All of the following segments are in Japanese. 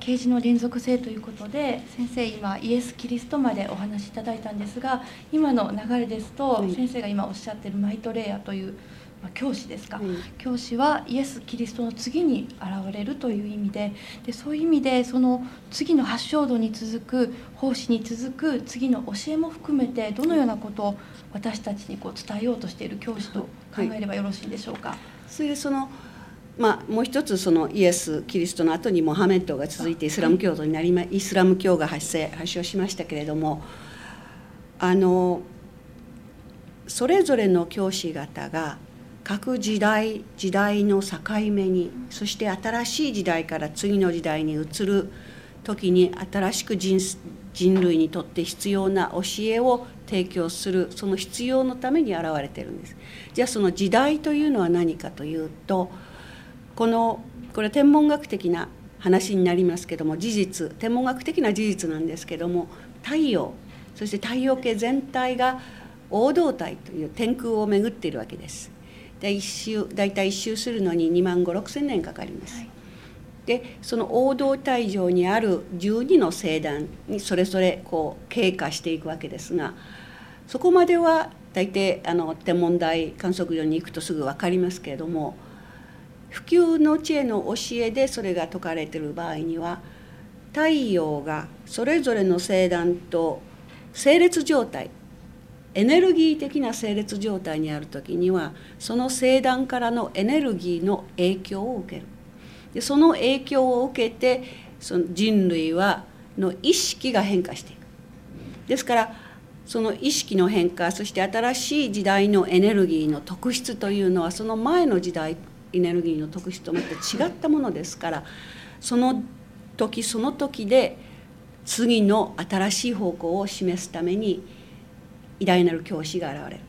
啓示の連続性ということで先生今イエス・キリストまでお話しいただいたんですが今の流れですと、先生が今おっしゃってるマイトレイヤーというま教師ですか、うん、教師はイエス・キリストの次に現れるという意味ででそういう意味でその次の発祥度に続く奉仕に続く次の教えも含めてどのようなことを私たちにこう伝えようとしている教師と考えればよろしいでしょうか。はい、それでそのまあ、もう一つそのイエス・キリストの後にモハメッドが続いてイスラム教徒になりまイスラム教が発生発祥しましたけれどもあのそれぞれの教師方が各時代時代の境目にそして新しい時代から次の時代に移る時に新しく人人類にとって必要な教えを提供するその必要のために現れてるんです。じゃあその時代というのは何かというとこのこれ天文学的な話になりますけども事実天文学的な事実なんですけども太陽そして太陽系全体が黄道帯という天空を巡っているわけです。で一周大体一周するのに2万5 6千年かかります。はい、でその黄道帯上にある12の星団にそれぞれこう経過していくわけですがそこまでは大抵あの天文台観測所に行くとすぐ分かりますけれども普及の知恵の教えでそれが説かれている場合には太陽がそれぞれの星団と整列状態エネルギー的な整列状態にある時にはその星団からのエネルギーの影響を受ける。でその影響を受けてその人類はの意識が変化していく。ですからその意識の変化そして新しい時代のエネルギーの特質というのはその前の時代エネルギーの特質とまた違ったものですからその時その時で次の新しい方向を示すために偉大なる教師が現れる。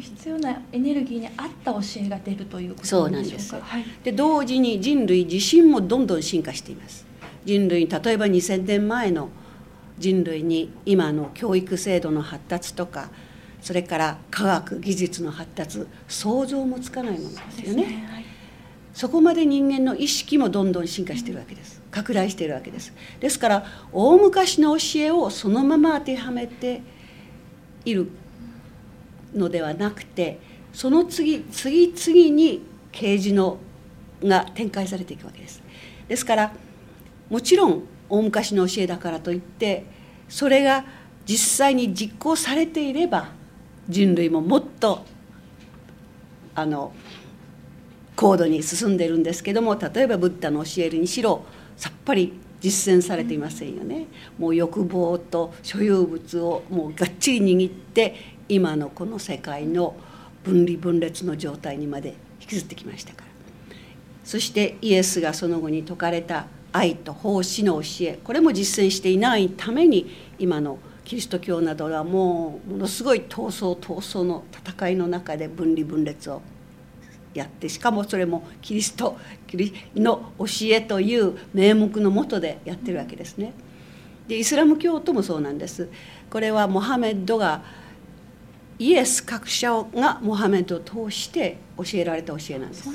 必要なエネルギーに合った教えが出るということなんでしょうか。はい、で同時に人類自身もどんどん進化しています。人類例えば2000年前の人類に今の教育制度の発達とかそれから科学技術の発達想像もつかないものですよね、ね。はい、そこまで人間の意識もどんどん進化してるわけです、拡大してるわけですですから大昔の教えをそのまま当てはめているのではなくてその次次々に啓示のが展開されていくわけです。ですからもちろん大昔の教えだからといってそれが実際に実行されていれば人類ももっとあの高度に進んでるんですけども例えばブッダの教えるにしろさっぱり実践されていませんよね。もう欲望と所有物をもうがっちり握って今のこの世界の分離分裂の状態にまで引きずってきましたからそしてイエスがその後に説かれた愛と奉仕の教えこれも実践していないために今のキリスト教などはもうものすごい闘争闘争の戦いの中で分離分裂をやってしかもそれもキリストの教えという名目のもとでやってるわけですね。でイスラム教徒もそうなんです。これはモハメッドがイエス各社がモハメッドを通して教えられた教えなんです。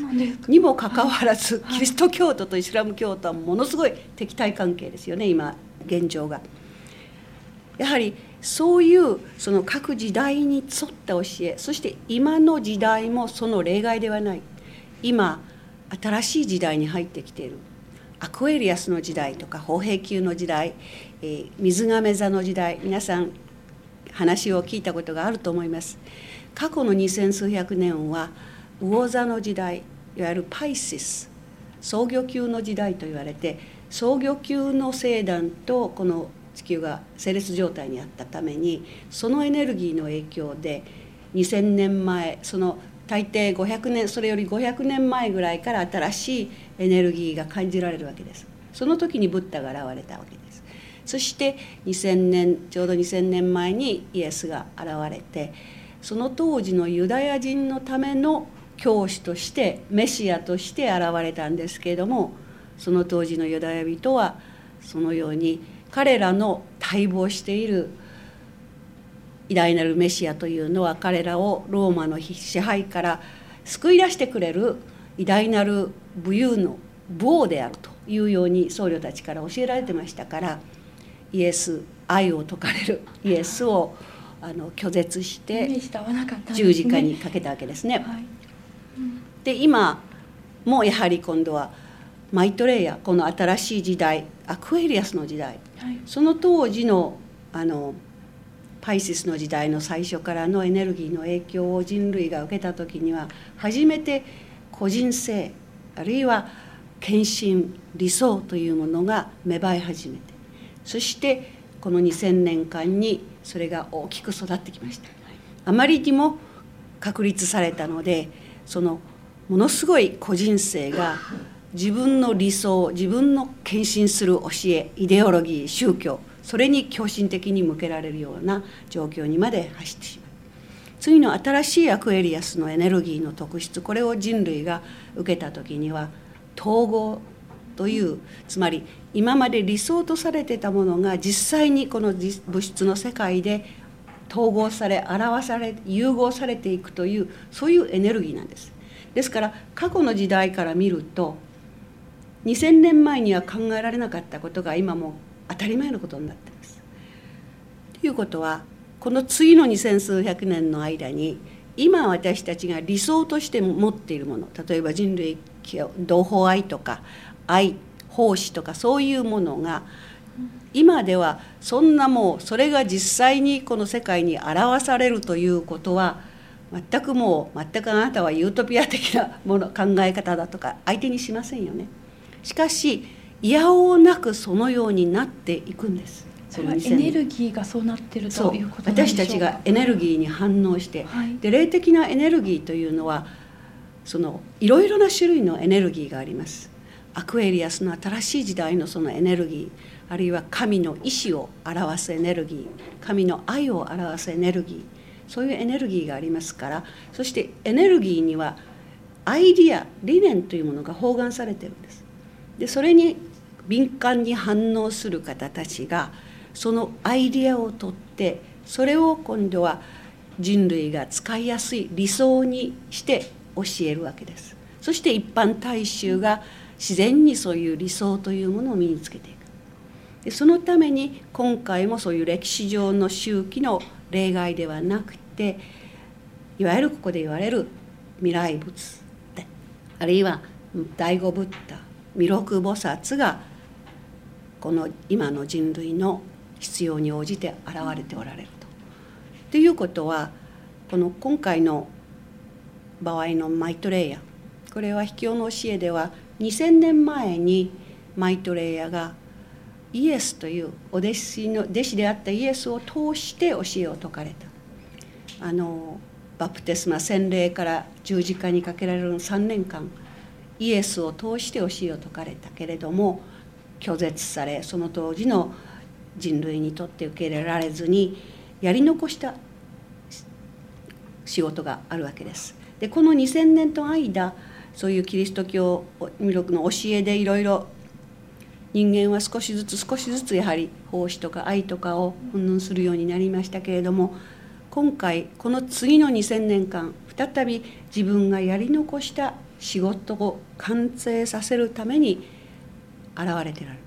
にもかかわらずキリスト教徒とイスラム教徒はものすごい敵対関係ですよね今現状が。やはりそういうその各時代に沿った教えそして今の時代もその例外ではない。今新しい時代に入ってきている。アクエリアスの時代とか砲兵級の時代、えー、水亀座の時代皆さん話を聞いたことがあると思います。過去の二千数百年は魚座の時代いわゆるパイシス創業級の時代と言われて創業級の星団とこの地球が整列状態にあったためにそのエネルギーの影響で2,000年前その大抵500年それより500年前ぐらいから新しいエネルギーが感じられるわけです。その時にブッダが現れたわけです。そして2000年ちょうど2,000年前にイエスが現れてその当時のユダヤ人のための教師としてメシアとして現れたんですけれどもその当時のユダヤ人はそのように彼らの待望している偉大なるメシアというのは彼らをローマの支配から救い出してくれる偉大なる武勇の武王であるというように僧侶たちから教えられてましたからイエス愛を説かれるイエスをあの拒絶して十字架にかけたわけですね。で今もやはり今度はマイトレイヤこの新しい時代アクエリアスの時代、はい、その当時のあのパイシスの時代の最初からのエネルギーの影響を人類が受けた時には初めて個人性あるいは献身理想というものが芽生え始めて。そしてこの2,000年間にそれが大きく育ってきました。あまりにも確立されたのでそのものすごい個人性が自分の理想自分の献身する教えイデオロギー宗教それに狂信的に向けられるような状況にまで走ってしまう次の新しいアクエリアスのエネルギーの特質これを人類が受けた時には統合というつまり今まで理想とされてたものが実際にこの物質の世界で統合され表され融合されていくというそういうエネルギーなんです。ですから過去の時代から見ると2000年前には考えられなかったことが今も当たり前のことになってます。ということはこの次の二千数百年の間に今私たちが理想として持っているもの例えば人類同胞愛とか愛奉仕とかそういうものが今ではそんなもうそれが実際にこの世界に表されるということは全くもう全くあなたはユートピア的なもの考え方だとか相手にしませんよね。しかしいやおうなくそのようになっていくんです。それはエネルギーがそうなってるということ私たちがエネルギーに反応して、はい、で霊的なエネルギーというのはそのいろいろな種類のエネルギーがあります。アクエリアスの新しい時代のそのエネルギーあるいは神の意志を表すエネルギー神の愛を表すエネルギーそういうエネルギーがありますからそしてエネルギーにはアイディア理念というものが包含されてるんですでそれに敏感に反応する方たちがそのアイディアを取ってそれを今度は人類が使いやすい理想にして教えるわけです。そして一般大衆が自然にそういう理想というものを身につけていく。でそのために今回もそういう歴史上の周期の例外ではなくていわゆるここで言われる未来仏あるいは第五ブッダ弥勒菩薩がこの今の人類の必要に応じて現れておられると。ということはこの今回の場合のマイトレイヤこれは秘境の教えでは2000年前にマイトレイヤがイエスというお弟子の弟子であったイエスを通して教えを説かれた。あのバプテスマ洗礼から十字架にかけられる3年間。イエスを通して教えを説かれたけれども拒絶されその当時の人類にとって受け入れられずにやり残した仕事があるわけです。でこの2,000年と間そういうキリスト教弥勒の教えでいろいろ人間は少しずつ少しずつやはり奉仕とか愛とかを云々するようになりましたけれども今回この次の2,000年間再び自分がやり残した仕事を完成させるために現れてられる。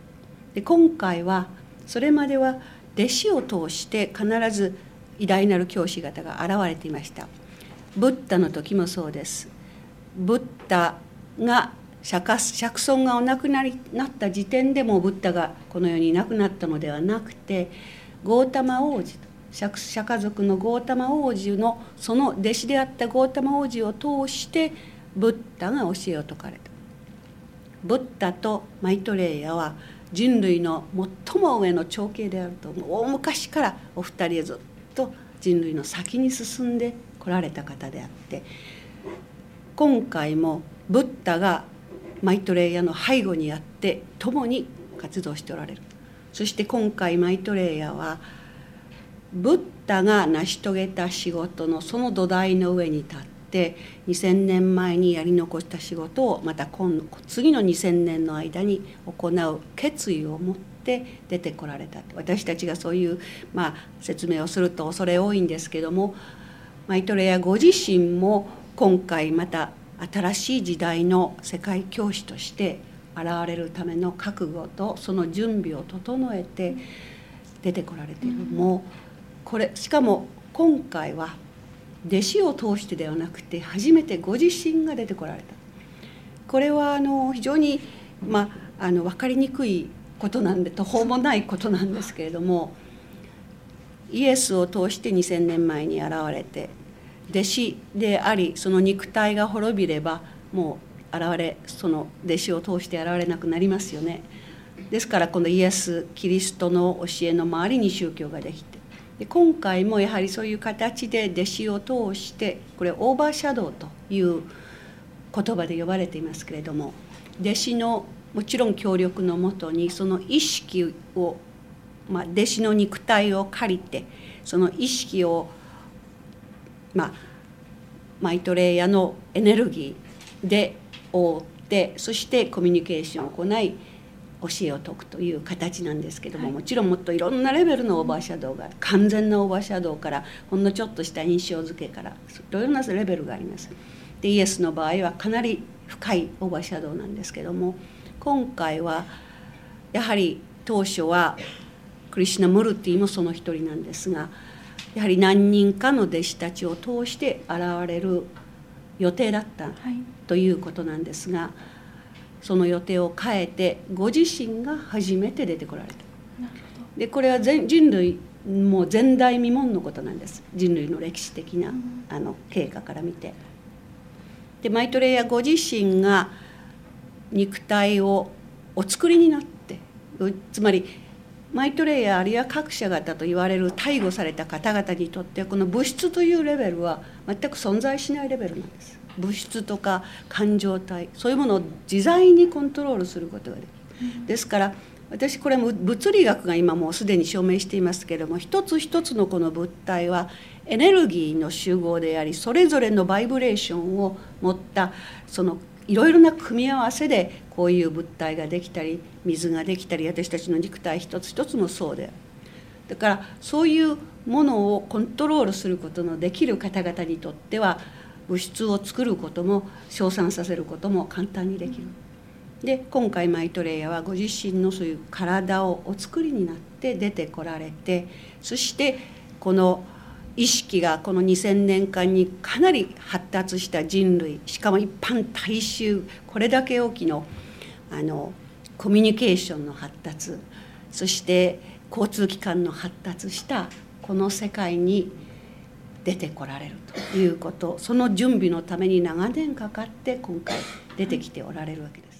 で今回はそれまでは弟子を通して必ず偉大なる教師方が現れていましたブッダの時もそうですブッダが釈尊がお亡くなりになった時点でもブッダがこの世にいなくなったのではなくてゴータマ王子釈迦族のゴータマ王子のその弟子であったゴータマ王子を通してブッダが教えを説かれた。ブッダとマイトレイヤは人類の最も上の長兄であると大昔からお二人はずっと人類の先に進んでこられた方であって。今回もブッダがマイトレイヤの背後にあって共に活動しておられる。そして今回マイトレイヤはブッダが成し遂げた仕事のその土台の上に立って2,000年前にやり残した仕事をまた今次の2,000年の間に行う決意を持って出てこられた私たちがそういう、まあ、説明をすると恐れ多いんですけどもマイトレイヤご自身も今回また新しい時代の世界教師として現れるための覚悟とその準備を整えて出てこられている、もうこれしかも今回は弟子を通してではなくて初めてご自身が出てこられたこれはあの非常に、まあ、の分かりにくいことなんで途方もないことなんですけれどもイエスを通して2,000年前に現れて弟子でありその肉体が滅びればもう現れその弟子を通して現れなくなりますよね。ですからこのイエス・キリストの教えの周りに宗教ができてで今回もやはりそういう形で弟子を通してこれオーバーシャドウという言葉で呼ばれていますけれども弟子のもちろん協力のもとにその意識を、まあ、弟子の肉体を借りてその意識を、まあ、マイトレイヤーのエネルギーで覆ってそしてコミュニケーションを行い教えを説くという形なんですけども、はい、もちろんもっといろんなレベルのオーバーシャドウが完全なオーバーシャドウからほんのちょっとした印象付けからいろんなレベルがあります。でイエスの場合はかなり深いオーバーシャドウなんですけども今回はやはり当初はクリシナ・ムルティもその一人なんですがやはり何人かの弟子たちを通して現れる予定だったということなんですが、その予定を変えてご自身が初めて出てこられた。でこれは全人類もう前代未聞のことなんです人類の歴史的なあの経過から見て。でマイトレイヤーご自身が肉体をお作りになってつまりマイトレイヤーあるいは各社型と言われる逮捕された方々にとってこの物質というレベルは全く存在しないレベルなんです物質とか感情体そういうものを自在にコントロールすることができる。ですから私これも物理学が今もうすでに証明していますけれども一つ一つのこの物体はエネルギーの集合でありそれぞれのバイブレーションを持ったそのいろいろな組み合わせでこういう物体ができたり水ができたり私たちの肉体一つ一つもそうである。だからそういうものをコントロールすることのできる方々にとっては物質を作ることも称賛させることも簡単にできる。で今回マイトレイヤーはご自身のそういう体をお作りになって出てこられてそしてこの意識がこの2,000年間にかなり発達した人類しかも一般大衆これだけ大きなあのコミュニケーションの発達そして交通機関の発達したこの世界に出てこられるということその準備のために長年かかって今回出てきておられるわけです。